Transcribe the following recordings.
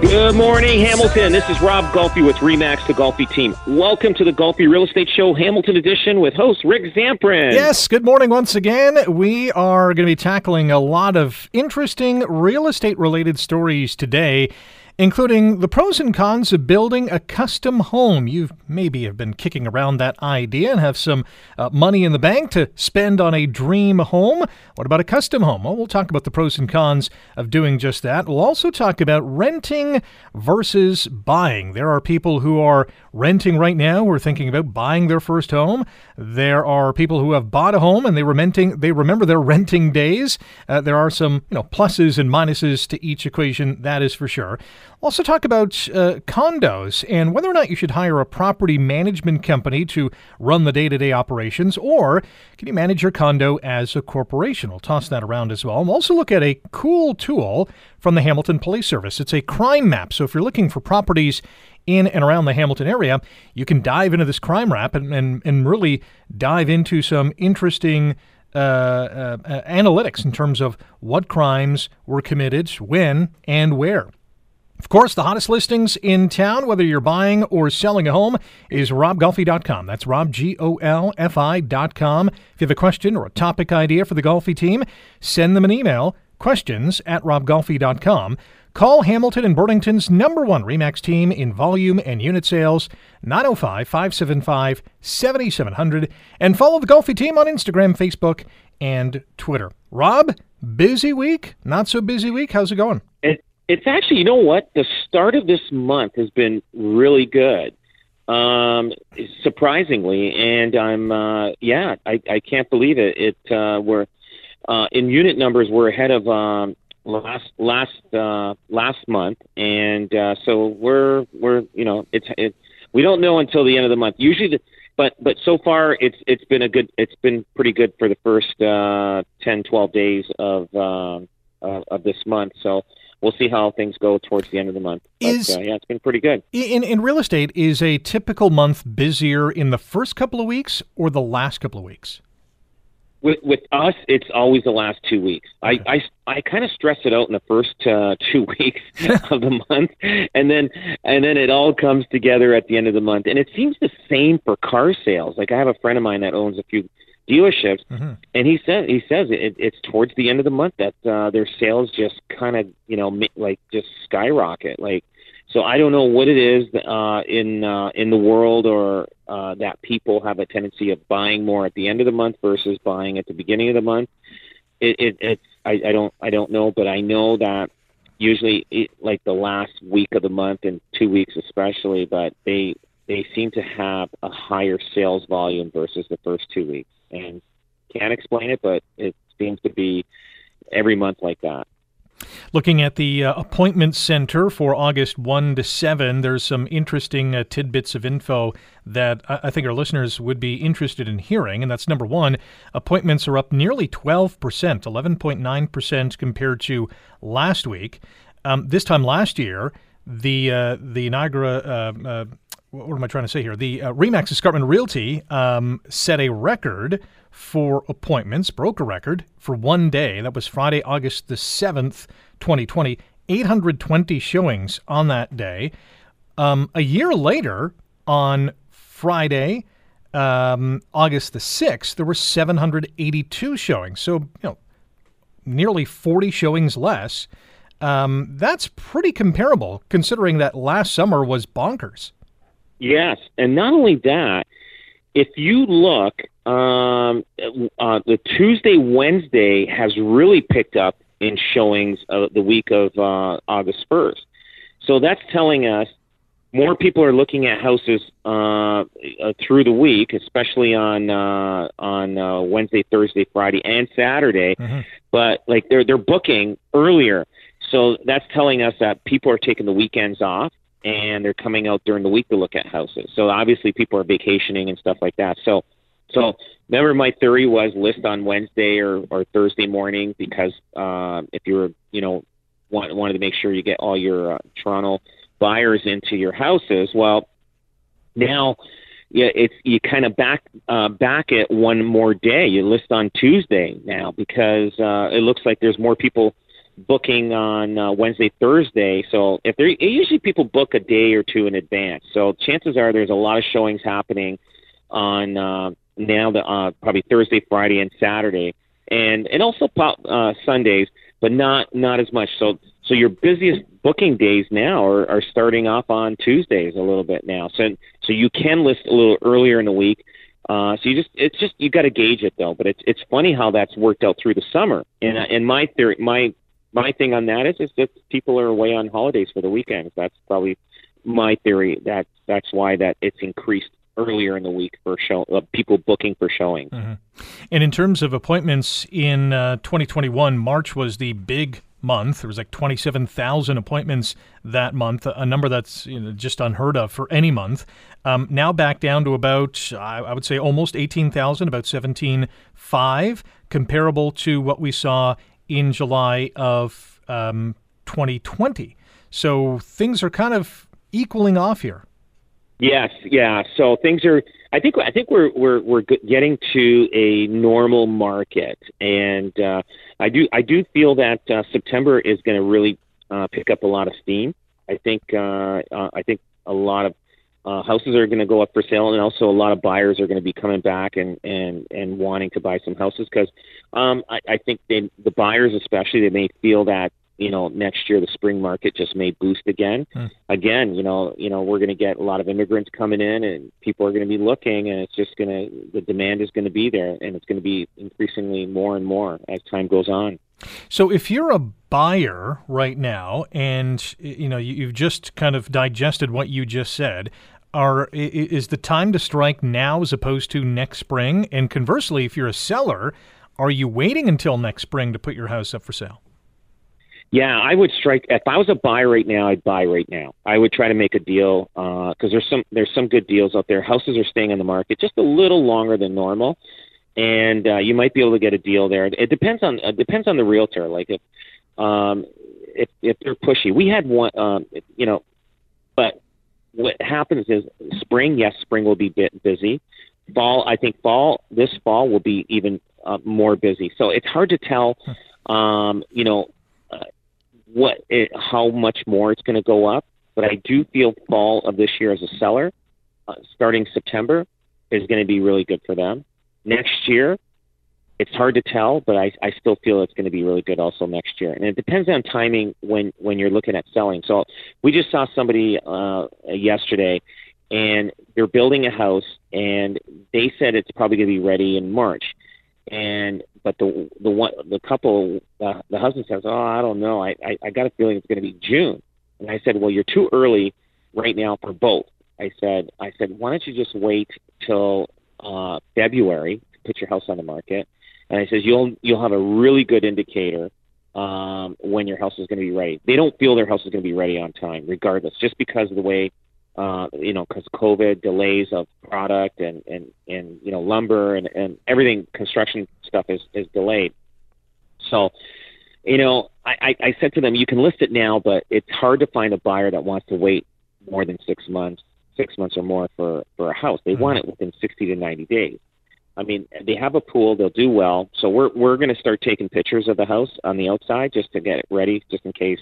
Good morning, Hamilton. This is Rob Golfi with Remax, the Golfi team. Welcome to the Golfi Real Estate Show, Hamilton edition, with host Rick Zamprin. Yes, good morning once again. We are going to be tackling a lot of interesting real estate related stories today including the pros and cons of building a custom home. You maybe have been kicking around that idea and have some uh, money in the bank to spend on a dream home. What about a custom home? Well, we'll talk about the pros and cons of doing just that. We'll also talk about renting versus buying. There are people who are renting right now are thinking about buying their first home. There are people who have bought a home and they were renting. They remember their renting days. Uh, there are some you know pluses and minuses to each equation. That is for sure. Also, talk about uh, condos and whether or not you should hire a property management company to run the day to day operations, or can you manage your condo as a corporation? We'll toss that around as well. We'll also look at a cool tool from the Hamilton Police Service. It's a crime map. So, if you're looking for properties in and around the Hamilton area, you can dive into this crime map and, and, and really dive into some interesting. Uh, uh, uh, analytics in terms of what crimes were committed, when, and where. Of course, the hottest listings in town, whether you're buying or selling a home, is robgolfi.com. That's rob, G-O-L-F-I.com. If you have a question or a topic idea for the Golfi team, send them an email, questions at robgolfi.com. Call Hamilton and Burlington's number one REMAX team in volume and unit sales, 905 575 7700, and follow the Golfi team on Instagram, Facebook, and Twitter. Rob, busy week? Not so busy week? How's it going? It, it's actually, you know what? The start of this month has been really good, um, surprisingly, and I'm, uh, yeah, I, I can't believe it. It uh, we're uh, in unit numbers, we're ahead of um, last last uh, last month, and uh, so we're we're you know it's it. We don't know until the end of the month. Usually, the, but but so far it's it's been a good it's been pretty good for the first uh, 10, 12 days of uh, of this month. So we'll see how things go towards the end of the month. But, Is- uh, yeah, it's been pretty good. In, in real estate, is a typical month busier in the first couple of weeks or the last couple of weeks? With with us, it's always the last two weeks. I I, I kind of stress it out in the first uh, two weeks of the month, and then and then it all comes together at the end of the month. And it seems the same for car sales. Like I have a friend of mine that owns a few dealerships, Mm-hmm. and he said he says it, it's towards the end of the month that uh, their sales just kind of you know like just skyrocket. Like so, I don't know what it is uh, in uh, in the world or uh, that people have a tendency of buying more at the end of the month versus buying at the beginning of the month. It, it it's I, I don't I don't know, but I know that usually it, like the last week of the month and two weeks especially, but they they seem to have a higher sales volume versus the first two weeks, and can't explain it, but it seems to be every month like that. Looking at the uh, appointment center for August 1 to 7, there's some interesting uh, tidbits of info that I-, I think our listeners would be interested in hearing. And that's number one, appointments are up nearly 12%, 11.9% compared to last week. Um, this time last year, the uh, the Niagara uh, uh, what am I trying to say here? The uh, Remax Escarpment Realty um, set a record for appointments, broke a record for one day. That was Friday, August the 7th, 2020. 820 showings on that day. Um, a year later, on Friday, um, August the 6th, there were 782 showings. So, you know, nearly 40 showings less. Um, that's pretty comparable considering that last summer was bonkers. Yes, and not only that, if you look, um, uh, the Tuesday Wednesday has really picked up in showings uh, the week of uh, August 1st. So that's telling us more people are looking at houses uh, uh, through the week, especially on uh, on uh, Wednesday, Thursday, Friday, and Saturday. Mm-hmm. But like they're they're booking earlier, so that's telling us that people are taking the weekends off and they're coming out during the week to look at houses. So obviously people are vacationing and stuff like that. So so remember my theory was list on Wednesday or, or Thursday morning because uh, if you were you know want, wanted to make sure you get all your uh, Toronto buyers into your houses. Well, now yeah, it's you kind of back uh, back it one more day. You list on Tuesday now because uh, it looks like there's more people booking on uh, Wednesday, Thursday. So if they usually people book a day or two in advance. So chances are there's a lot of showings happening on uh, now the uh, probably Thursday, Friday, and Saturday, and and also uh, Sundays, but not not as much. So so your busiest booking days now are, are starting off on Tuesdays a little bit now. So so you can list a little earlier in the week. Uh, so you just it's just you got to gauge it though. But it's it's funny how that's worked out through the summer. And uh, and my theory my my thing on that is is that people are away on holidays for the weekends. That's probably my theory. That that's why that it's increased earlier in the week for show uh, people booking for showing. Mm-hmm. And in terms of appointments in uh, 2021, March was the big month. There was like 27,000 appointments that month, a number that's you know, just unheard of for any month. Um, now back down to about, I would say, almost 18,000, about 17.5, comparable to what we saw in July of um, 2020. So things are kind of equaling off here. Yes, yeah. So things are. I think. I think we're we're we're getting to a normal market, and uh, I do I do feel that uh, September is going to really uh, pick up a lot of steam. I think uh, uh, I think a lot of uh, houses are going to go up for sale, and also a lot of buyers are going to be coming back and and and wanting to buy some houses because um, I, I think they, the buyers, especially, they may feel that you know, next year the spring market just may boost again. Hmm. Again, you know, you know, we're going to get a lot of immigrants coming in, and people are going to be looking, and it's just going to the demand is going to be there, and it's going to be increasingly more and more as time goes on. So, if you're a buyer right now, and you know you've just kind of digested what you just said, are is the time to strike now as opposed to next spring? And conversely, if you're a seller, are you waiting until next spring to put your house up for sale? Yeah, I would strike. If I was a buyer right now, I'd buy right now. I would try to make a deal because uh, there's some there's some good deals out there. Houses are staying on the market just a little longer than normal, and uh, you might be able to get a deal there. It depends on it depends on the realtor. Like if um, if if they're pushy, we had one. Um, you know, but what happens is spring. Yes, spring will be bit busy. Fall, I think fall this fall will be even uh, more busy. So it's hard to tell. Um, you know, what it, how much more it's going to go up. But I do feel fall of this year as a seller, uh, starting September, is going to be really good for them. Next year, it's hard to tell, but I, I still feel it's going to be really good also next year. And it depends on timing when when you're looking at selling. So we just saw somebody uh, yesterday, and they're building a house, and they said it's probably going to be ready in March and but the the one the couple uh, the husband says, "Oh, I don't know. I I, I got a feeling it's going to be June." And I said, "Well, you're too early right now for both." I said, "I said, why don't you just wait till uh, February to put your house on the market?" And I says, "You'll you'll have a really good indicator um, when your house is going to be ready. They don't feel their house is going to be ready on time, regardless, just because of the way uh, you know, because COVID delays of product and, and, and you know lumber and, and everything construction stuff is, is delayed. So, you know, I, I, I said to them, you can list it now, but it's hard to find a buyer that wants to wait more than six months, six months or more for, for a house. They mm-hmm. want it within 60 to 90 days. I mean, they have a pool; they'll do well. So we're we're going to start taking pictures of the house on the outside just to get it ready, just in case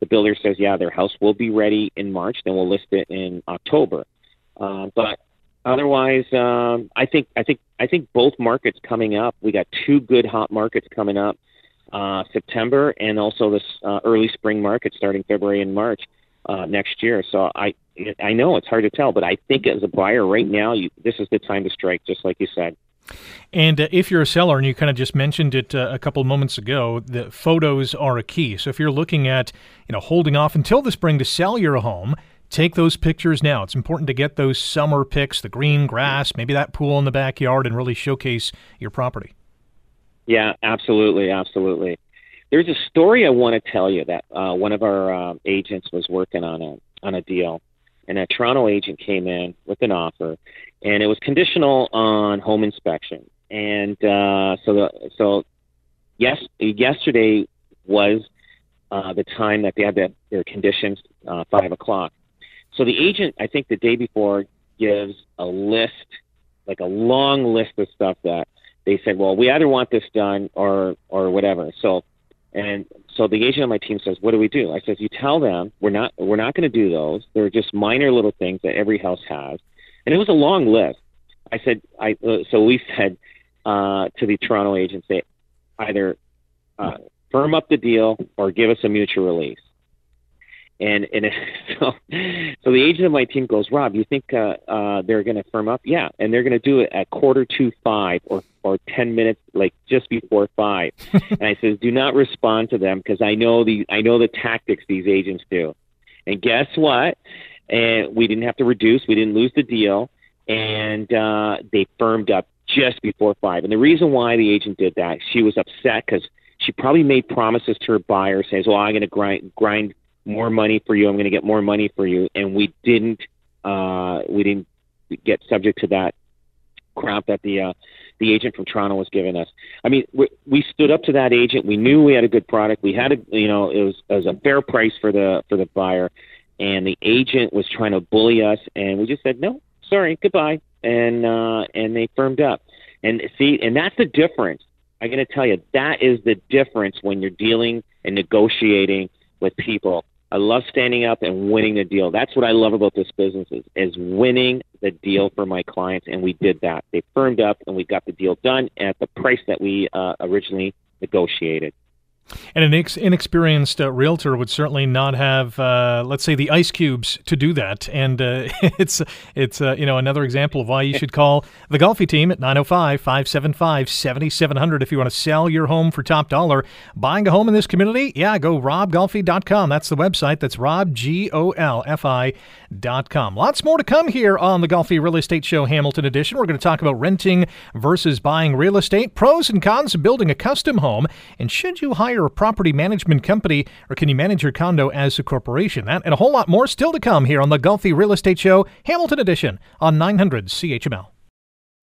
the builder says, yeah, their house will be ready in March, then we'll list it in October. Uh, but otherwise, um, I think I think I think both markets coming up. We got two good hot markets coming up, uh, September and also this uh, early spring market starting February and March uh, next year. So I I know it's hard to tell, but I think as a buyer right now, you, this is the time to strike, just like you said. And uh, if you're a seller, and you kind of just mentioned it uh, a couple moments ago, the photos are a key. So if you're looking at, you know, holding off until the spring to sell your home, take those pictures now. It's important to get those summer pics, the green grass, maybe that pool in the backyard, and really showcase your property. Yeah, absolutely, absolutely. There's a story I want to tell you that uh, one of our uh, agents was working on a on a deal, and a Toronto agent came in with an offer, and it was conditional on home inspection. And uh, so the so yes, yesterday was uh, the time that they had the, their conditions uh, five o'clock. So the agent, I think, the day before gives a list, like a long list of stuff that they said, well, we either want this done or or whatever. So and so the agent on my team says, "What do we do?" I says, "You tell them we're not we're not going to do those. They're just minor little things that every house has." And it was a long list. I said, "I." Uh, so we said uh, to the Toronto agent, "Say either uh, firm up the deal or give us a mutual release." And and it, so so the agent of my team goes, Rob, you think uh, uh, they're going to firm up? Yeah, and they're going to do it at quarter to five or or ten minutes, like just before five. and I says, do not respond to them because I know the I know the tactics these agents do. And guess what? And we didn't have to reduce. We didn't lose the deal, and uh, they firmed up just before five. And the reason why the agent did that, she was upset because she probably made promises to her buyer, saying, "Well, I'm going to grind grind." More money for you. I'm going to get more money for you. And we didn't, uh, we didn't get subject to that crap that the, uh, the agent from Toronto was giving us. I mean, we, we stood up to that agent. We knew we had a good product. We had a, you know, it was, it was a fair price for the, for the buyer. And the agent was trying to bully us. And we just said, no, sorry, goodbye. And, uh, and they firmed up. And see, and that's the difference. I'm going to tell you, that is the difference when you're dealing and negotiating with people. I love standing up and winning the deal. That's what I love about this business is, is winning the deal for my clients, and we did that. They firmed up, and we got the deal done at the price that we uh, originally negotiated. And an ex- inexperienced uh, realtor would certainly not have, uh, let's say, the ice cubes to do that. And uh, it's it's uh, you know another example of why you should call the Golfi team at 905-575-7700 if you want to sell your home for top dollar. Buying a home in this community, yeah, go robgolfi.com. That's the website. That's rob g o l f i dot com. Lots more to come here on the Golfi Real Estate Show Hamilton Edition. We're going to talk about renting versus buying real estate, pros and cons of building a custom home, and should you hire hire a property management company or can you manage your condo as a corporation? That and a whole lot more still to come here on the Golfi Real Estate Show, Hamilton Edition on 900 CHML.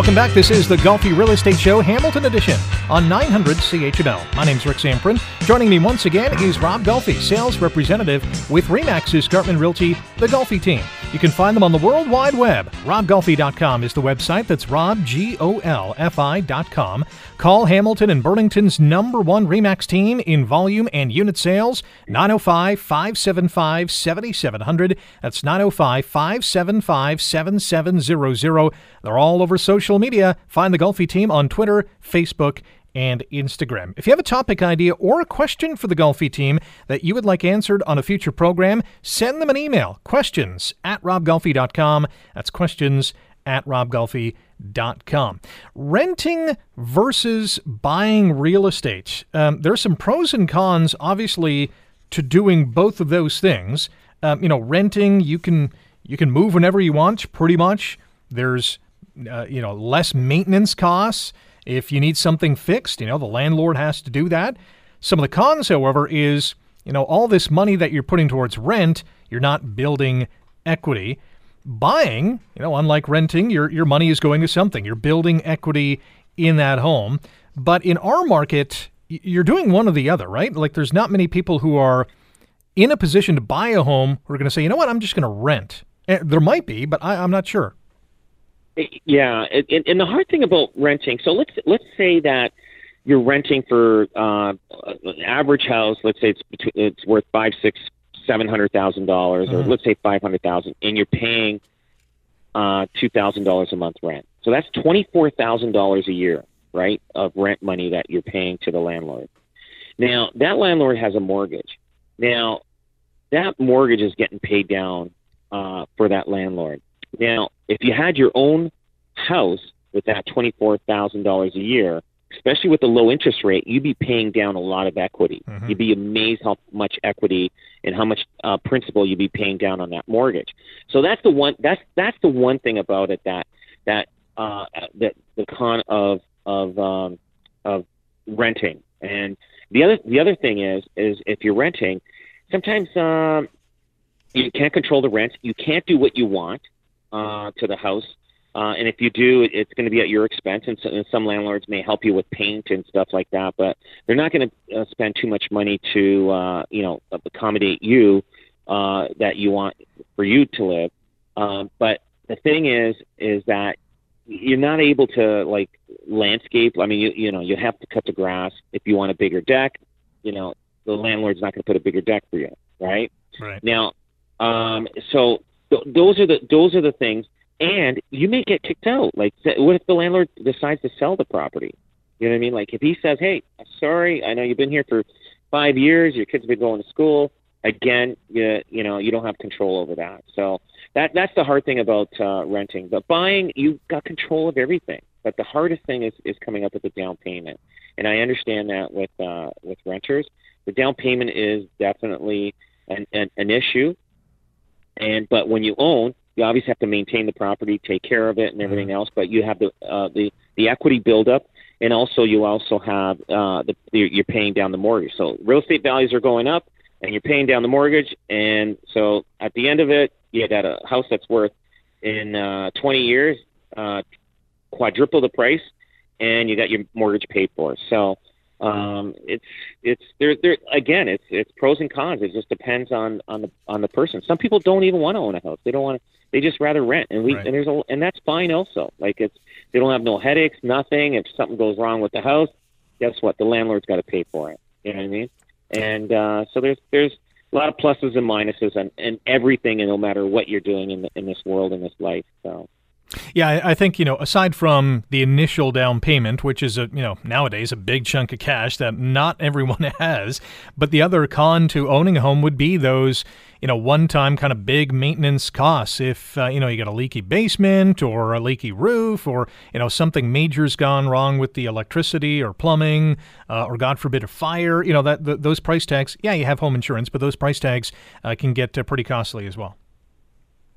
Welcome back. This is the Golfi Real Estate Show, Hamilton Edition on 900 CHML. My name is Rick Zamprin. Joining me once again is Rob Golfi, sales representative with Remax Escarpment Realty, the Golfi team. You can find them on the World Wide Web. RobGolfi.com is the website. That's Rob, G O L F I.com. Call Hamilton and Burlington's number one Remax team in volume and unit sales, 905 575 7700. That's 905 575 7700. They're all over social media. Find the Golfi team on Twitter, Facebook, and Instagram. If you have a topic idea or a question for the Golfi team that you would like answered on a future program, send them an email. Questions at robgolfi.com. That's questions at robgolfi.com. Renting versus buying real estate. Um, there are some pros and cons, obviously, to doing both of those things. Um, you know, renting, you can you can move whenever you want, pretty much. There's uh, you know less maintenance costs. If you need something fixed, you know, the landlord has to do that. Some of the cons, however, is, you know, all this money that you're putting towards rent, you're not building equity. Buying, you know, unlike renting, your your money is going to something. You're building equity in that home. But in our market, you're doing one or the other, right? Like there's not many people who are in a position to buy a home who are going to say, you know what, I'm just going to rent. Eh, There might be, but I, I'm not sure. Yeah, it, and the hard thing about renting. So let's let's say that you're renting for uh, an average house. Let's say it's between, it's worth five, six, seven hundred thousand dollars, or Mhm. let's say five hundred thousand, and you're paying uh, two thousand dollars a month rent. So that's twenty four thousand dollars a year, right, of rent money that you're paying to the landlord. Now that landlord has a mortgage. Now that mortgage is getting paid down uh, for that landlord. Now, if you had your own house with that twenty four thousand dollars a year, especially with the low interest rate, you'd be paying down a lot of equity. Mhm. You'd be amazed how much equity and how much uh, principal you'd be paying down on that mortgage. So that's the one. That's that's the one thing about it that that uh, that the con of of um, of renting. And the other the other thing is is if you're renting, sometimes um, you can't control the rent. You can't do what you want uh, to the house. Uh, and if you do, it's going to be at your expense. And, so, and some landlords may help you with paint and stuff like that, but they're not going to uh, spend too much money to, uh, you know, accommodate you uh, that you want for you to live. Um, but the thing is, is that you're not able to like landscape. I mean, you you know, you have to cut the grass if you want a bigger deck. You know, the landlord's not going to put a bigger deck for you, right? Right. Now, um, so th- those are the those are the things, and you may get kicked out. Like, what if the landlord decides to sell the property? You know what I mean? Like, if he says, "Hey, sorry, I know you've been here for five years, your kids have been going to school." Again, you, you know, you don't have control over that. So that that's the hard thing about uh, renting. But buying, you've got control of everything. But the hardest thing is is coming up with the down payment. And I understand that with uh, with renters, the down payment is definitely an, an, an issue. And but when you own, you obviously have to maintain the property, take care of it, and everything else. But you have the uh, the the equity buildup, and also you also have uh, the you're paying down the mortgage. So real estate values are going up, and you're paying down the mortgage, and so at the end of it, you got a house that's worth in uh, 20 years uh, quadruple the price, and you got your mortgage paid for. So um, it's it's there there again it's it's pros and cons. It just depends on on the on the person. Some people don't even want to own a house. They don't want to. They just rather rent, and we Right. and there's a and that's fine also. Like it's they don't have no headaches, nothing. If something goes wrong with the house, guess what? The landlord's got to pay for it. You know what I mean? And uh, so there's there's a lot of pluses and minuses and, and everything, and no matter what you're doing in the, in this world in this life. So. Yeah, I think you know, aside from the initial down payment, which is a you know nowadays a big chunk of cash that not everyone has, but the other con to owning a home would be those you know one-time kind of big maintenance costs. If uh, you know you got a leaky basement or a leaky roof, or you know something major's gone wrong with the electricity or plumbing, uh, or God forbid a fire, you know that th- those price tags. Yeah, you have home insurance, but those price tags uh, can get uh, pretty costly as well.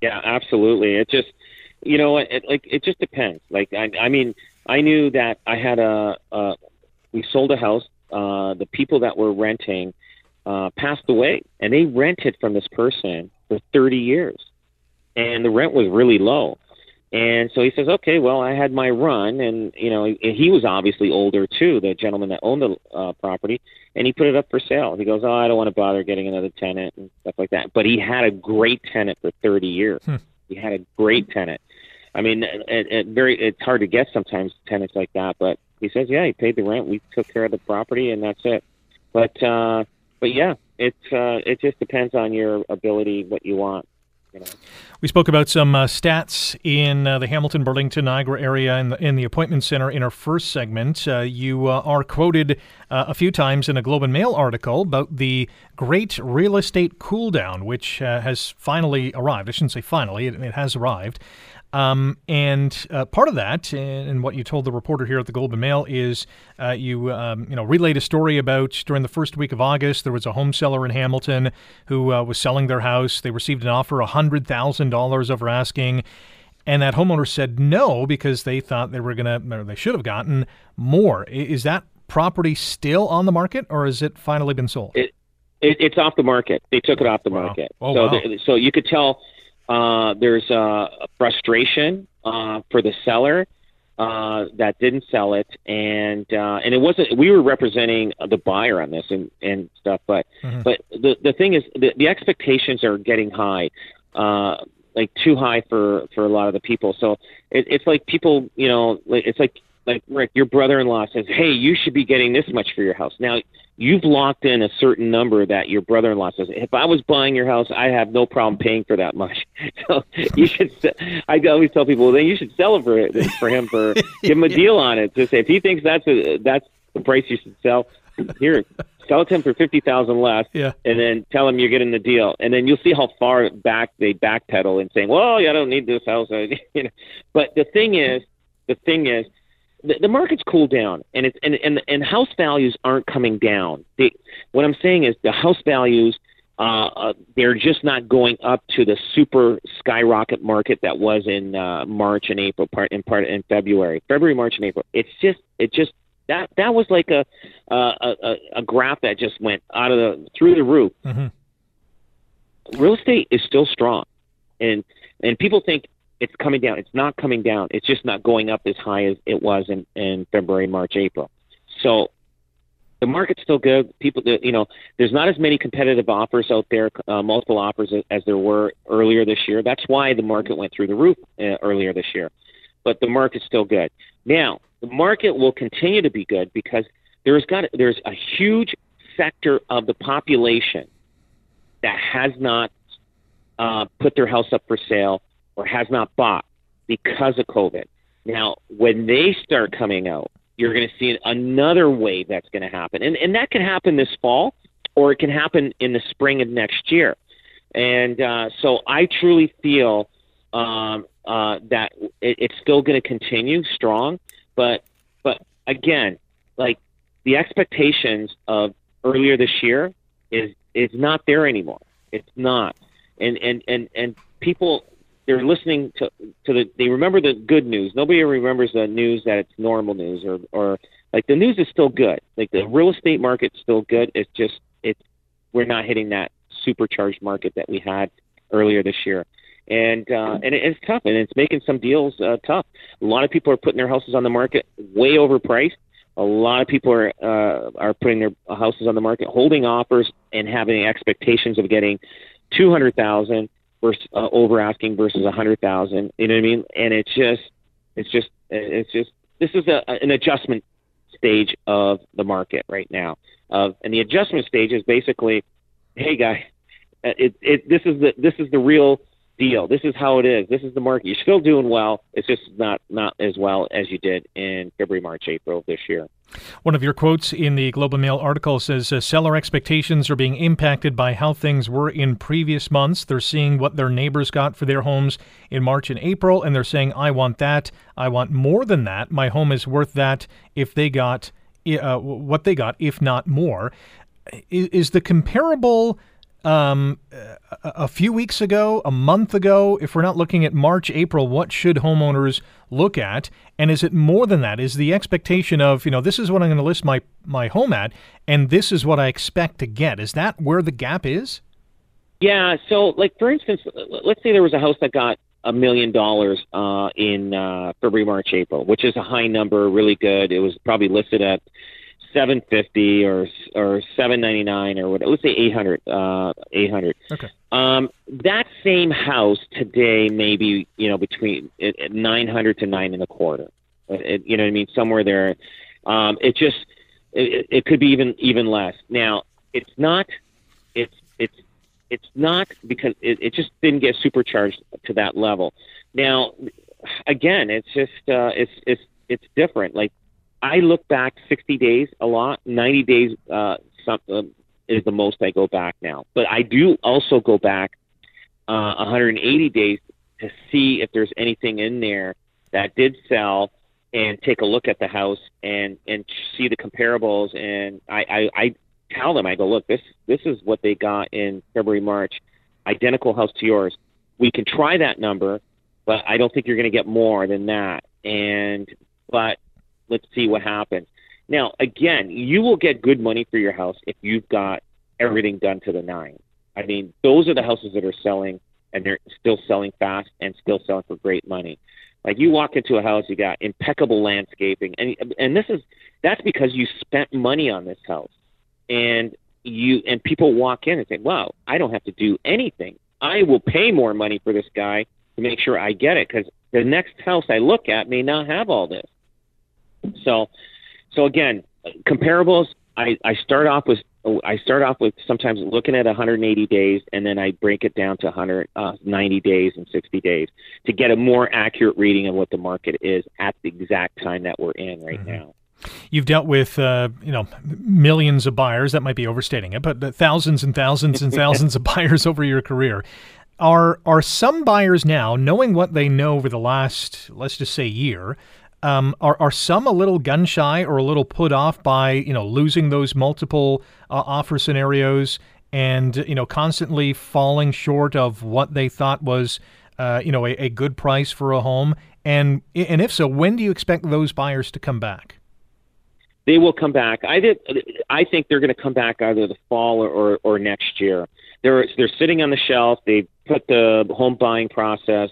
Yeah, absolutely. It just, you know, it, like it just depends. Like I, I mean, I knew that I had a, uh, we sold a house. Uh, the people that were renting uh, passed away, and they rented from this person for 30 years, and the rent was really low. And so he says, okay, well, I had my run, and you know, he he was obviously older too, the gentleman that owned the uh, property, and he put it up for sale. He goes, oh, I don't want to bother getting another tenant and stuff like that. But he had a great tenant for 30 years. He had a great tenant. I mean, it, it very it's hard to get sometimes tenants like that, but he says, yeah, he paid the rent, we took care of the property, and that's it. But uh, but yeah, it's uh, it just depends on your ability, what you want. We spoke about some uh, stats in uh, the Hamilton, Burlington, Niagara area in the, in the appointment center in our first segment. Uh, you uh, are quoted uh, a few times in a Globe and Mail article about the great real estate cool down, which uh, has finally arrived. I shouldn't say finally, it, it has arrived. Um, and uh, part of that, and, and what you told the reporter here at the Globe and Mail, is uh, you um, you know relayed a story about during the first week of August there was a home seller in Hamilton who uh, was selling their house. They received an offer hundred thousand dollars over asking, and that homeowner said no because they thought they were gonna or they should have gotten more. Is that property still on the market, or has it finally been sold? It, it, it's off the market. They took it off the Wow. market. Oh, so, wow. there- so you could tell uh, there's a frustration uh, for the seller uh, that didn't sell it, and uh, and it wasn't. We were representing the buyer on this and, and stuff, but Mhm. but the the thing is, the, the expectations are getting high. Uh, like too high for for a lot of the people. So it, it's like people, you know, like, it's like like Rick, your brother-in-law says, "Hey, you should be getting this much for your house." Now you've locked in a certain number that your brother-in-law says. If I was buying your house, I have no problem paying for that much. So you should. I always tell people, well, then you should sell it for for him for give him a deal on it. To say if he thinks that's a that's the price you should sell, here sell it to him for fifty thousand less, Yeah. and then tell him you're getting the deal, and then you'll see how far back they backpedal and saying, "Well, yeah, I don't need this house." you know, but the thing is, the thing is, the, the market's cooled down, and it's and and and house values aren't coming down. They, what I'm saying is, the house values. Uh, uh, they're just not going up to the super skyrocket market that was in uh, March and April, part in part in February, February, March, and April. It's just, it just that that was like a a, a a graph that just went out of the through the roof. Mhm. Real estate is still strong, and and people think it's coming down. It's not coming down. It's just not going up as high as it was in in February, March, April. So the market's still good. People, you know, there's not as many competitive offers out there, uh, multiple offers as, there were earlier this year. That's why the market went through the roof uh, earlier this year. But the market's still good. Now, the market will continue to be good because there's got there's a huge sector of the population that has not uh, put their house up for sale or has not bought because of COVID. Now, when they start coming out, you're going to see another wave that's going to happen, and and that can happen this fall, or it can happen in the spring of next year. And uh, so, I truly feel um, uh, that it, it's still going to continue strong, but but again, like the expectations of earlier this year is is not there anymore. It's not, and and and and people they're listening to to the they remember the good news. Nobody remembers the news that it's normal news or or like the news is still good. Like the real estate market's still good. It's just it's we're not hitting that supercharged market that we had earlier this year. And uh, and it, it's tough, and it's making some deals uh, tough. A lot of people are putting their houses on the market way overpriced. A lot of people are uh, are putting their houses on the market, holding offers, and having expectations of getting two hundred thousand versus uh, over asking versus a hundred thousand. You know what I mean? And it's just, it's just, it's just. This is a, an adjustment stage of the market right now. Of and the adjustment stage is basically, hey guy, it it this is the this is the real deal. This is how it is. This is the market. You're still doing well. It's just not not as well as you did in February, March, April of this year. One of your quotes in the Globe and Mail article says uh, seller expectations are being impacted by how things were in previous months. They're seeing what their neighbors got for their homes in March and April, and they're saying, I want that. I want more than that. My home is worth that if they got uh, what they got, if not more. Is, is the comparable um, a, few weeks ago, a month ago, if we're not looking at March, April, what should homeowners look at? And is it more than that? Is the expectation of, you know, this is what I'm going to list my, my home at, and this is what I expect to get? Is that where the gap is? Yeah. So, like for instance, let's say there was a house that got a million dollars uh, in uh, February, March, April, which is a high number, really good. It was probably listed at seven fifty or or seven ninety nine or what? Let's say eight hundred. Uh, eight hundred. Okay. Um, that same house today, maybe you know between nine hundred to nine and a quarter. It, you know what I mean? Somewhere there. Um, it just it, it could be even even less. Now it's not. It's it's it's not because it, it just didn't get supercharged to that level. Now, again, it's just uh, it's it's it's different. Like I look back 60 days a lot. 90 days uh, some, uh, is the most I go back now. But I do also go back uh, 180 days to see if there's anything in there that did sell and take a look at the house and and see the comparables and I, I, I tell them I go look this this is what they got in February March identical house to yours we can try that number but I don't think you're going to get more than that and but let's see what happens. Now, again, you will get good money for your house if you've got everything done to the nine. I mean, those are the houses that are selling and they're still selling fast and still selling for great money. Like you walk into a house, you got impeccable landscaping, and and this is that's because you spent money on this house, and you and people walk in and say, "Wow, I don't have to do anything. I will pay more money for this guy to make sure I get it because the next house I look at may not have all this. So, so again, comparables. I, I start off with I start off with sometimes looking at 180 days, and then I break it down to 190 uh, days and 60 days to get a more accurate reading of what the market is at the exact time that we're in right mm-hmm. now. You've dealt with, uh, you know, millions of buyers. That might be overstating it, but thousands and thousands and thousands of buyers over your career. Are are some buyers now, knowing what they know over the last, let's just say, year, um, are are some a little gun shy or a little put off by you know losing those multiple uh, offer scenarios and you know constantly falling short of what they thought was uh, you know a, a good price for a home? And and if so, when do you expect those buyers to come back? they will come back. I did. I think they're going to come back either the fall or, or, or next year. They're they're sitting on the shelf. they've put the home buying process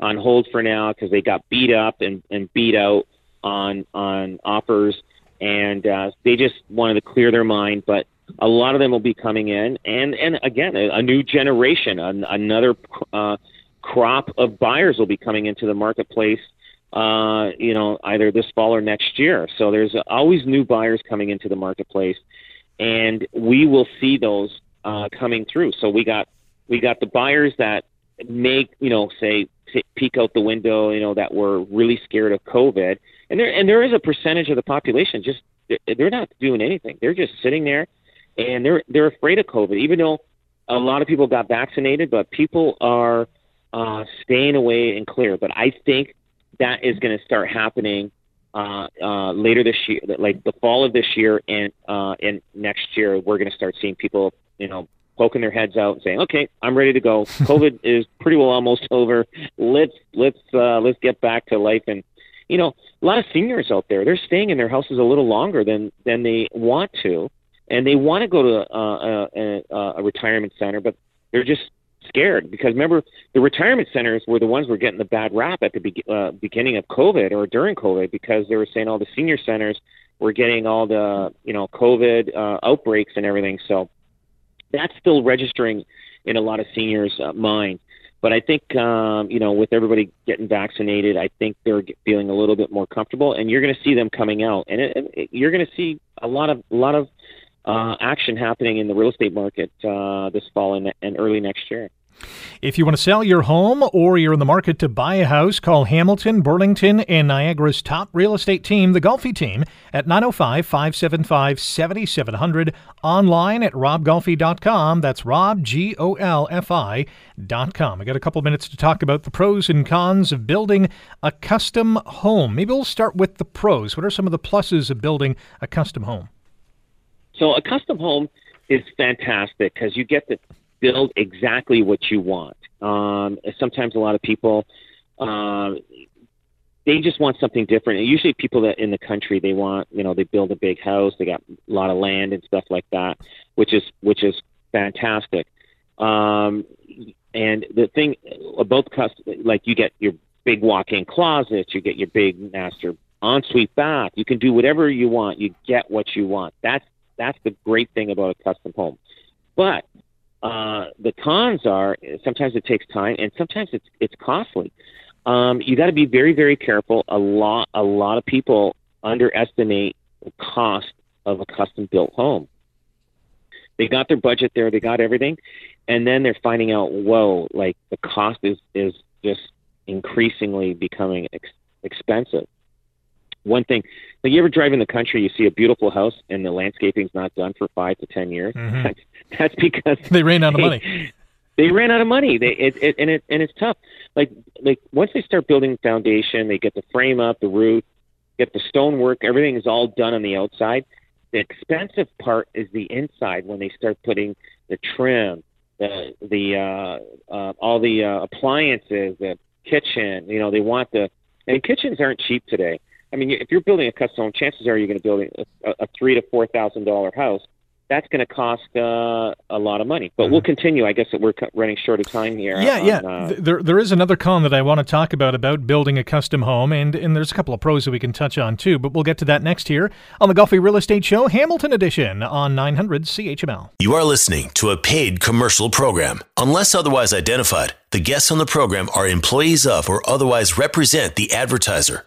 on hold for now because they got beat up and, and beat out on on offers, and uh, they just wanted to clear their mind. But a lot of them will be coming in, and and again, a, a new generation, an, another uh, crop of buyers will be coming into the marketplace uh, you know, either this fall or next year. So there's always new buyers coming into the marketplace, and we will see those uh, coming through. So we got we got the buyers that make you know say peek out the window, you know, that were really scared of COVID, and there and there is a percentage of the population just they're not doing anything. They're just sitting there, and they're they're afraid of COVID, even though a lot of people got vaccinated, but people are uh, staying away and clear. But I think that is going to start happening uh, uh, later this year, like the fall of this year and uh, and next year. We're going to start seeing people, you know, poking their heads out and saying, "Okay, I'm ready to go. COVID is pretty well almost over. Let's let's uh, let's get back to life." And you know, a lot of seniors out there, they're staying in their houses a little longer than than they want to, and they want to go to uh, a, a, a retirement center, but they're just scared because remember the retirement centers were the ones who were getting the bad rap at the be- uh, beginning of COVID or during COVID because they were saying all the senior centers were getting all the you know COVID uh, outbreaks and everything. So that's still registering in a lot of seniors' uh, minds. But I think um, you know with everybody getting vaccinated, I think they're feeling a little bit more comfortable, and you're going to see them coming out, and it, it, you're going to see a lot of a lot of uh, action happening in the real estate market uh, this fall and, and early next year. If you want to sell your home or you're in the market to buy a house, call Hamilton, Burlington, and Niagara's top real estate team, the Golfi team, at 905 575 7700. Online at robgolfi.com. That's Rob, G O L F I.com. I got a couple minutes to talk about the pros and cons of building a custom home. Maybe we'll start with the pros. What are some of the pluses of building a custom home? So a custom home is fantastic because you get to build exactly what you want. Um, sometimes a lot of people, uh, they just want something different. And usually people that in the country, they want, you know, they build a big house, they got a lot of land and stuff like that, which is, which is fantastic. Um, and the thing about custom, like you get your big walk-in closet, you get your big master ensuite bath. You can do whatever you want. You get what you want. That's that's the great thing about a custom home. But uh, the cons are sometimes it takes time and sometimes it's it's costly. Um, you got to be very very careful. A lot a lot of people underestimate the cost of a custom built home. They got their budget there, they got everything, and then they're finding out, whoa, like the cost is is just increasingly becoming ex- expensive one thing. Like you ever drive in the country, you see a beautiful house and the landscaping's not done for five to ten years. Mm-hmm. That's, because they ran out of money. They ran out of money. They it, it and it and it's tough. Like like once they start building foundation, they get the frame up, the roof, get the stonework. Everything is all done on the outside. The expensive part is the inside when they start putting the trim, the the uh, uh, all the uh, appliances, the kitchen. You know, they want the and kitchens aren't cheap today. I mean, if you're building a custom home, chances are you're going to build a, a three to four thousand dollar house. That's going to cost uh, a lot of money. But we'll continue. I guess that we're running short of time here. Mm-hmm. Yeah, on, yeah. uh, there, there is another con that I want to talk about about building a custom home, and and there's a couple of pros that we can touch on too. But we'll get to that next here on the Golfi Real Estate Show, Hamilton Edition on 900 CHML. You are listening to a paid commercial program. Unless otherwise identified, the guests on the program are employees of or otherwise represent the advertiser.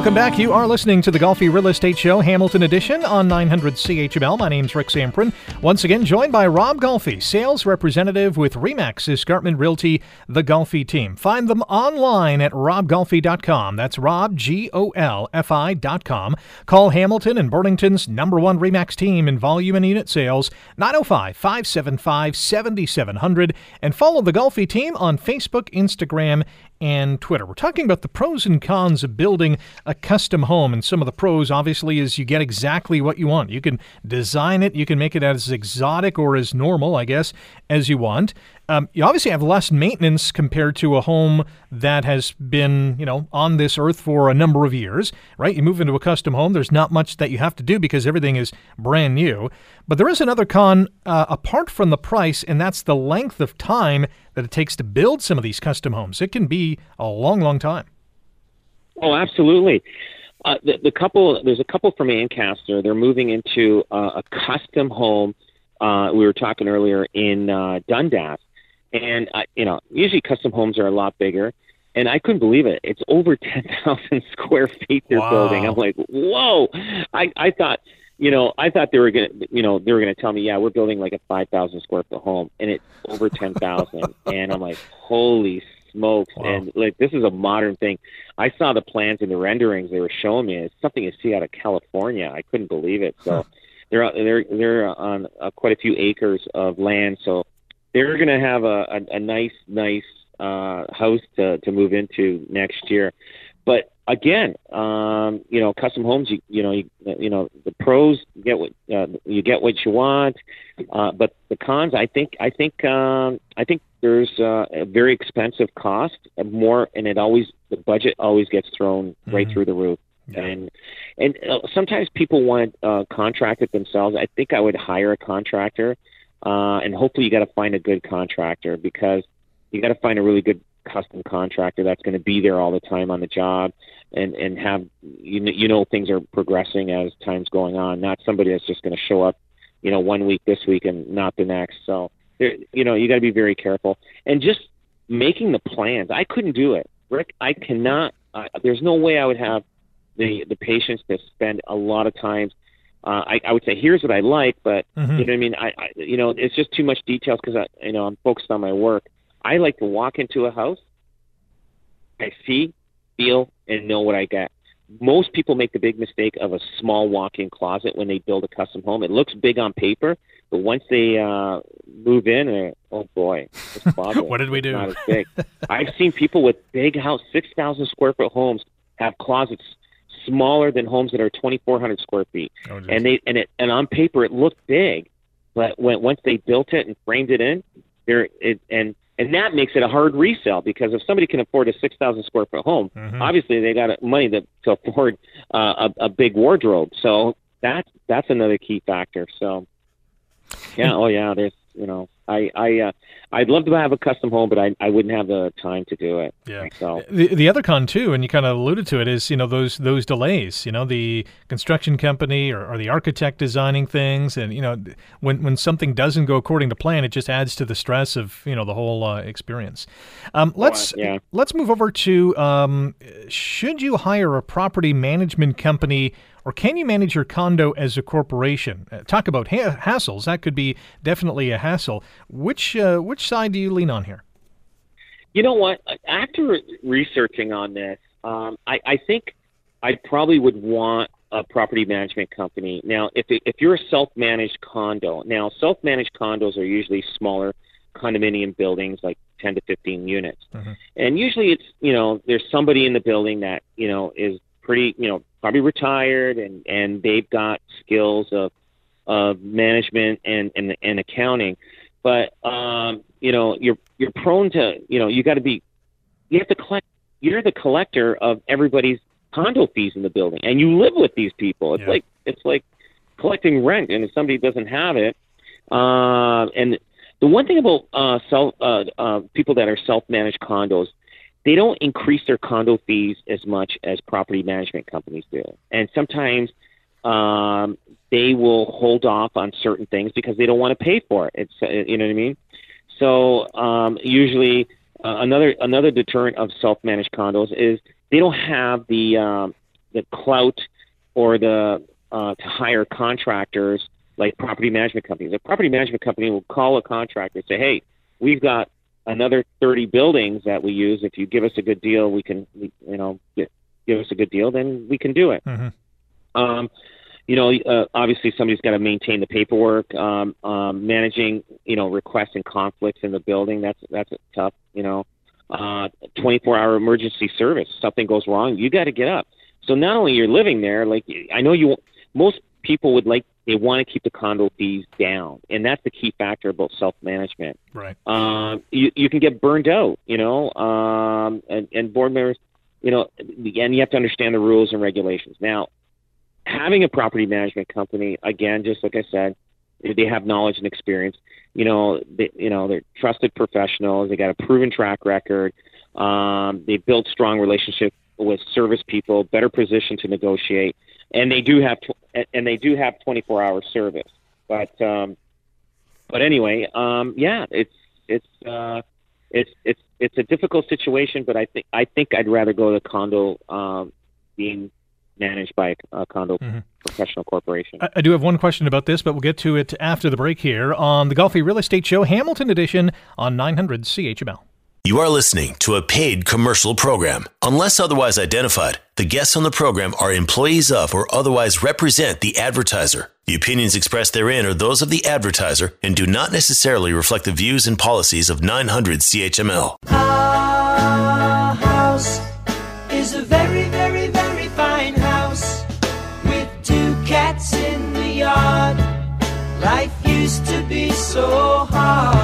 Welcome back. You are listening to the Golfi Real Estate Show, Hamilton Edition on 900 CHML. My name's Rick Zamperin. Once again, joined by Rob Golfi, sales representative with Remax Escarpment Realty, the Golfi team. Find them online at robgolfi.com. That's Rob, G O L F I.com. Call Hamilton and Burlington's number one Remax team in volume and unit sales, 905 575 7700. And follow the Golfi team on Facebook, Instagram, and Twitter. We're talking about the pros and cons of building a custom home. And some of the pros, obviously, is you get exactly what you want. You can design it, you can make it as exotic or as normal, I guess, as you want. Um, you obviously have less maintenance compared to a home that has been, you know, on this earth for a number of years, right? You move into a custom home, there's not much that you have to do because everything is brand new. But there is another con uh, apart from the price, and that's the length of time that it takes to build some of these custom homes. It can be a long, long time. Oh, absolutely. Uh, the, the couple, there's a couple from Ancaster. They're moving into uh, a custom home. Uh, we were talking earlier in uh, Dundas, and uh, you know, usually custom homes are a lot bigger. And I couldn't believe it. It's over ten thousand square feet they're Wow. building. I'm like, whoa! I I thought, you know, I thought they were gonna, you know, they were gonna tell me, yeah, we're building like a five thousand square foot home, and it's over ten thousand. and I'm like, holy smokes! Wow. And like, this is a modern thing. I saw the plans and the renderings they were showing me. It's something you see out of California. I couldn't believe it. So they're out- they're they're on uh, quite a few acres of land. So they're going to have a, a, a nice nice uh, house to to move into next year. But again, um, you know, custom homes. You you know you, you know the pros you get what uh, you get what you want, uh, but the cons. I think I think um, I think there's uh, a very expensive cost, and more, and it always the budget always gets thrown right Mhm. through the roof. Yeah. And and uh, sometimes people want to uh, contract it themselves. I think I would hire a contractor, uh, and hopefully you got to find a good contractor because you got to find a really good custom contractor that's going to be there all the time on the job and and have you know, you know things are progressing as time's going on not somebody that's just going to show up you know one week this week and not the next. So there you know you got to be very careful. And just making the plans i couldn't do it. Rick i cannot uh, there's no way i would have the the patience to spend a lot of times uh, I, I would say here's what I like, but Mhm. you know what I mean. I, I you know it's just too much details because I you know I'm focused on my work. I like to walk into a house, I see, feel, and know what I get. Most people make the big mistake of a small walk-in closet when they build a custom home. It looks big on paper, but once they uh, move in, oh boy, What did we do? Not as big. I've seen people with big house, six thousand square foot homes have closets smaller than homes that are twenty four hundred square feet Oh, and they and it and on paper it looked big, but when once they built it and framed it in, there it and and that makes it a hard resale because if somebody can afford a six thousand square foot home, Mhm. obviously they got money to to afford uh, a, a big wardrobe. So that that's another key factor. So yeah, oh yeah, there's you know I I uh, I'd love to have a custom home, but I I wouldn't have the time to do it. Yeah. So The, the other con too, and you kind of alluded to it, is you know those those delays. You know the construction company or, or the architect designing things, and you know when when something doesn't go according to plan, it just adds to the stress of you know the whole uh, experience. Um, let's yeah. let's move over to um, should you hire a property management company or can you manage your condo as a corporation? Uh, talk about ha- hassles. That could be definitely a hassle. Which uh, which side do you lean on here? You know what? After researching on this, um, I, I think I probably would want a property management company. Now, if it, if you're a self-managed condo, now self-managed condos are usually smaller condominium buildings, like 10 to 15 units, and usually it's you know there's somebody in the building that you know is pretty you know probably retired and and they've got skills of of management and and, and accounting, but um, you know you're you're prone to you know you got to be you have to collect you're the collector of everybody's condo fees in the building and you live with these people it's Yeah. like it's like collecting rent and if somebody doesn't have it uh, and the one thing about uh, self uh, uh, people that are self-managed condos they don't increase their condo fees as much as property management companies do and sometimes um, they will hold off on certain things because they don't want to pay for it it's uh, you know what i mean so um, usually uh, another another deterrent of self-managed condos is they don't have the um, the clout or the uh, to hire contractors like property management companies. A property management company will call a contractor and say, "Hey, we've got another 30 buildings that we use. If you give us a good deal, we can, you know, give us a good deal, then we can do it." Mhm. Um, you know, uh, obviously somebody's got to maintain the paperwork, um, um, managing, you know, requests and conflicts in the building. That's that's tough. You know, uh, 24-hour emergency service. Something goes wrong, you got to get up. So not only you're living there, like I know you, most people would like they want to keep the condo fees down, and that's the key factor about self-management Right. um, you, you can get burned out, you know, um, and, and board members, you know, again, you have to understand the rules and regulations. Now, having a property management company, again, just like I said, they have knowledge and experience. You know, they, you know, they're trusted professionals. They got a proven track record. Um, they built strong relationship with service people, better position to negotiate, and they do have tw- and they do have 24 hour service. But um, but anyway, um, yeah, it's it's uh, it's it's it's a difficult situation, but I think I think I'd rather go to condo um, being managed by a, a condo Mhm. professional corporation. I, I do have one question about this, but we'll get to it after the break here on the Golfi Real Estate Show, Hamilton Edition on 900 CHML. You are listening to a paid commercial program. Unless otherwise identified, the guests on the program are employees of or otherwise represent the advertiser. The opinions expressed therein are those of the advertiser and do not necessarily reflect the views and policies of 900 CHML. Life used to be so hard.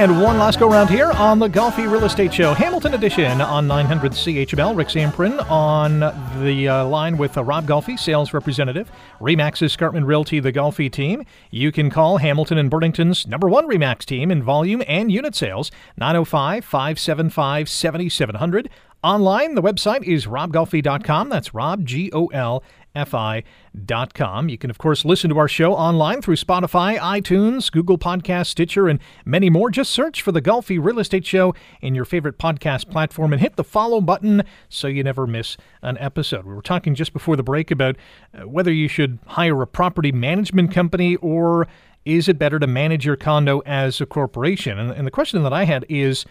And one last go round here on the Golfi Real Estate Show, Hamilton Edition on 900 CHML. Rick Zamperin on the uh, line with uh, Rob Golfi, sales representative. Remax Escarpment Realty, the Golfi team. You can call Hamilton and Burlington's number one Remax team in volume and unit sales, 905 575 7700. Online, the website is robgolfi.com. That's Rob, G O L F I.com. You can, of course, listen to our show online through Spotify, iTunes, Google Podcast, Stitcher, and many more. Just search for the Golfi Real Estate Show in your favorite podcast platform and hit the follow button so you never miss an episode. We were talking just before the break about uh, whether you should hire a property management company or is it better to manage your condo as a corporation? And, and the question that I had is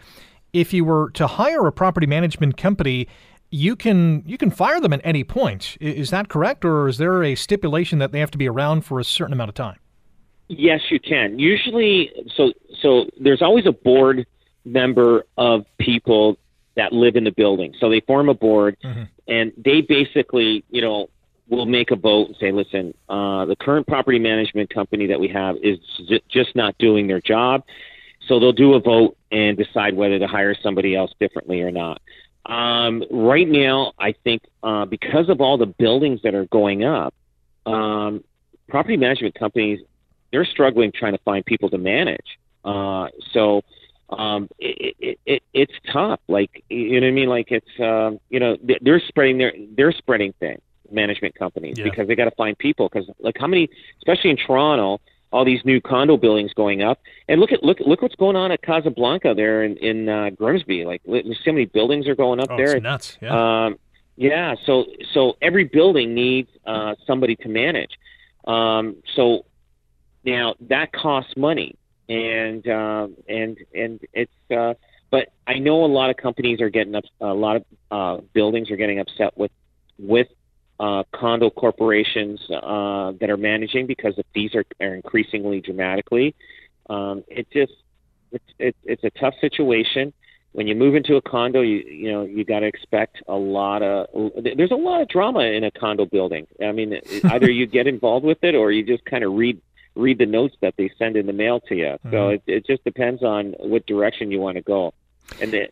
if you were to hire a property management company, you can you can fire them at any point. Is that correct, or is there a stipulation that they have to be around for a certain amount of time? Yes, you can. Usually, so so there's always a board member of people that live in the building. So they form a board, and they basically, you know, will make a vote and say, listen, uh, the current property management company that we have is j- just not doing their job. So they'll do a vote and decide whether to hire somebody else differently or not. Um, right now, I think uh, because of all the buildings that are going up, um, property management companies they're struggling trying to find people to manage. Uh, so um, it, it, it, it's tough. Like you know what I mean? Like it's um, you know they- they're spreading their they're spreading things management companies Yeah. because they got to find people because like how many especially in Toronto all these new condo buildings going up and look at look look what's going on at Casablanca there in in uh, Grimsby like li- see how many buildings are going up Oh, there it's nuts. Yeah. um, Yeah, so so every building needs uh, somebody to manage. Um, so now that costs money, and uh, and and it's. Uh, but I know a lot of companies are getting up. A lot of uh, buildings are getting upset with with uh, condo corporations uh, that are managing because the fees are, are increasingly dramatically. Um, it just it's it, it's a tough situation. When you move into a condo, you you know you got to expect a lot of. There's a lot of drama in a condo building. I mean, either you get involved with it or you just kind of read read the notes that they send in the mail to you. Mm-hmm. So it, it just depends on what direction you want to go. And the,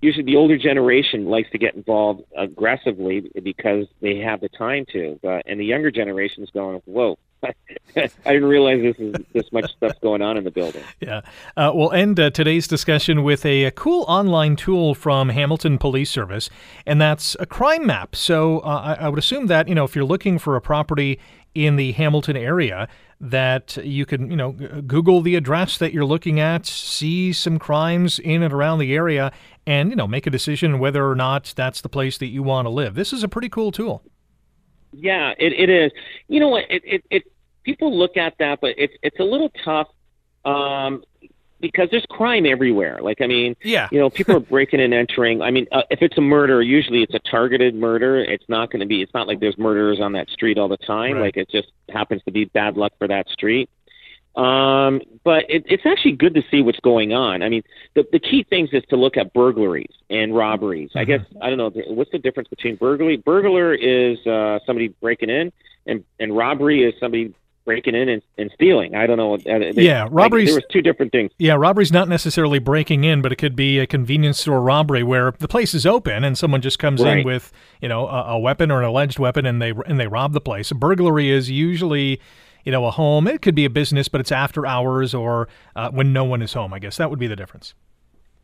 usually the older generation likes to get involved aggressively because they have the time to. But and the younger generation is going, whoa. I didn't realize this is this much stuff going on in the building. Yeah, uh, we'll end uh, today's discussion with a, a, cool online tool from Hamilton Police Service, and that's a crime map. So uh, I, I would assume that you know if you're looking for a property in the Hamilton area, that you can, you know, Google the address that you're looking at, see some crimes in and around the area, and, you know, make a decision whether or not that's the place that you want to live. This is a pretty cool tool. Yeah, it, it is. You know what? It, it, it, people look at that, but it's, it's a little tough. Um, because there's crime everywhere. Like, I mean, yeah. you know, people are breaking and entering. I mean, uh, if it's a murder, usually it's a targeted murder. It's not going to be. It's not like there's murderers on that street all the time. Right. Like, it just happens to be bad luck for that street. Um, but it, it's actually good to see what's going on. I mean, the the key things is to look at burglaries and robberies. Mm-hmm. I guess I don't know what's the difference between burglary. Burglar is uh, somebody breaking in, and and robbery is somebody breaking in and, and stealing. I don't know. Uh, they, yeah, robberies. Like, there was two different things. Yeah, robbery's not necessarily breaking in, but it could be a convenience store robbery where the place is open and someone just comes right. in with you know a, a, weapon or an alleged weapon and they and they rob the place. A burglary is usually. You know, a home. It could be a business, but it's after hours or uh, when no one is home. I guess that would be the difference.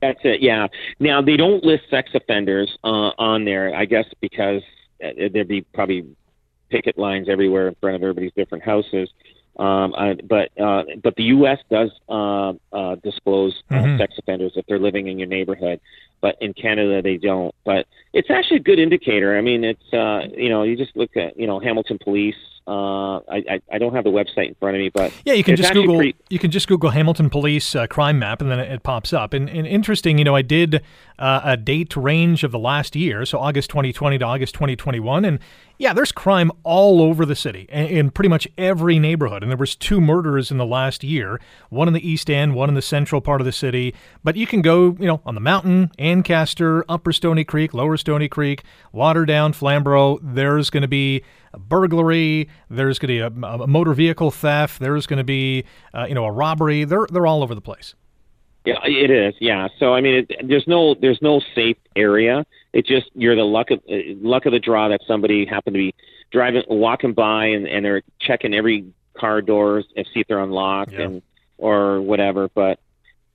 That's it. Yeah. Now they don't list sex offenders uh, on there. I guess because uh, there'd be probably picket lines everywhere in front of everybody's different houses. Um, uh, but uh, but the U.S. does uh, uh, disclose uh, mm-hmm. sex offenders if they're living in your neighborhood, but in Canada they don't. But it's actually a good indicator. I mean, it's uh, you know you just look at you know Hamilton Police uh, I, I, I don't have the website in front of me, but yeah, you can just Google pretty... you can just Google Hamilton Police uh, crime map, and then it, it pops up. And, and, interesting, you know, I did uh, a date range of the last year, so August 2020 to August 2021, and yeah, there's crime all over the city, in, pretty much every neighborhood. And there was two murders in the last year, one in the east end, one in the central part of the city. But you can go, you know, on the mountain, Ancaster, Upper Stony Creek, Lower Stony Creek, Waterdown, Flamborough. There's going to be a burglary. There's going to be a, a motor vehicle theft. There's going to be, uh, you know, a robbery. They're they're all over the place. Yeah, it is. Yeah. So I mean, it, there's no there's no safe area. It's just you're the luck of uh, luck of the draw that somebody happened to be driving, walking by, and, and they're checking every car doors and see if they're unlocked yeah. and or whatever. But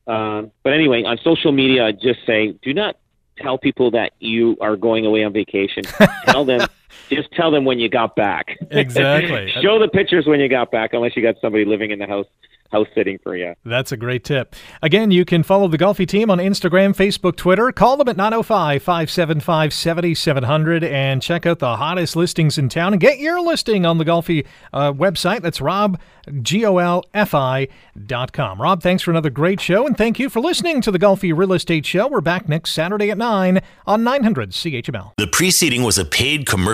um, but anyway, on social media, I just say do not tell people that you are going away on vacation. tell them just tell them when you got back. Exactly. Show the pictures when you got back, unless you got somebody living in the house house sitting for you. That's a great tip. Again, you can follow the Golfi team on Instagram, Facebook, Twitter. Call them at 905 575 7700 and check out the hottest listings in town and get your listing on the Golfi uh, website. That's Rob, G O L F I dot com. Rob, thanks for another great show and thank you for listening to the Golfi Real Estate Show. We're back next Saturday at 9 on 900 CHML. The preceding was a paid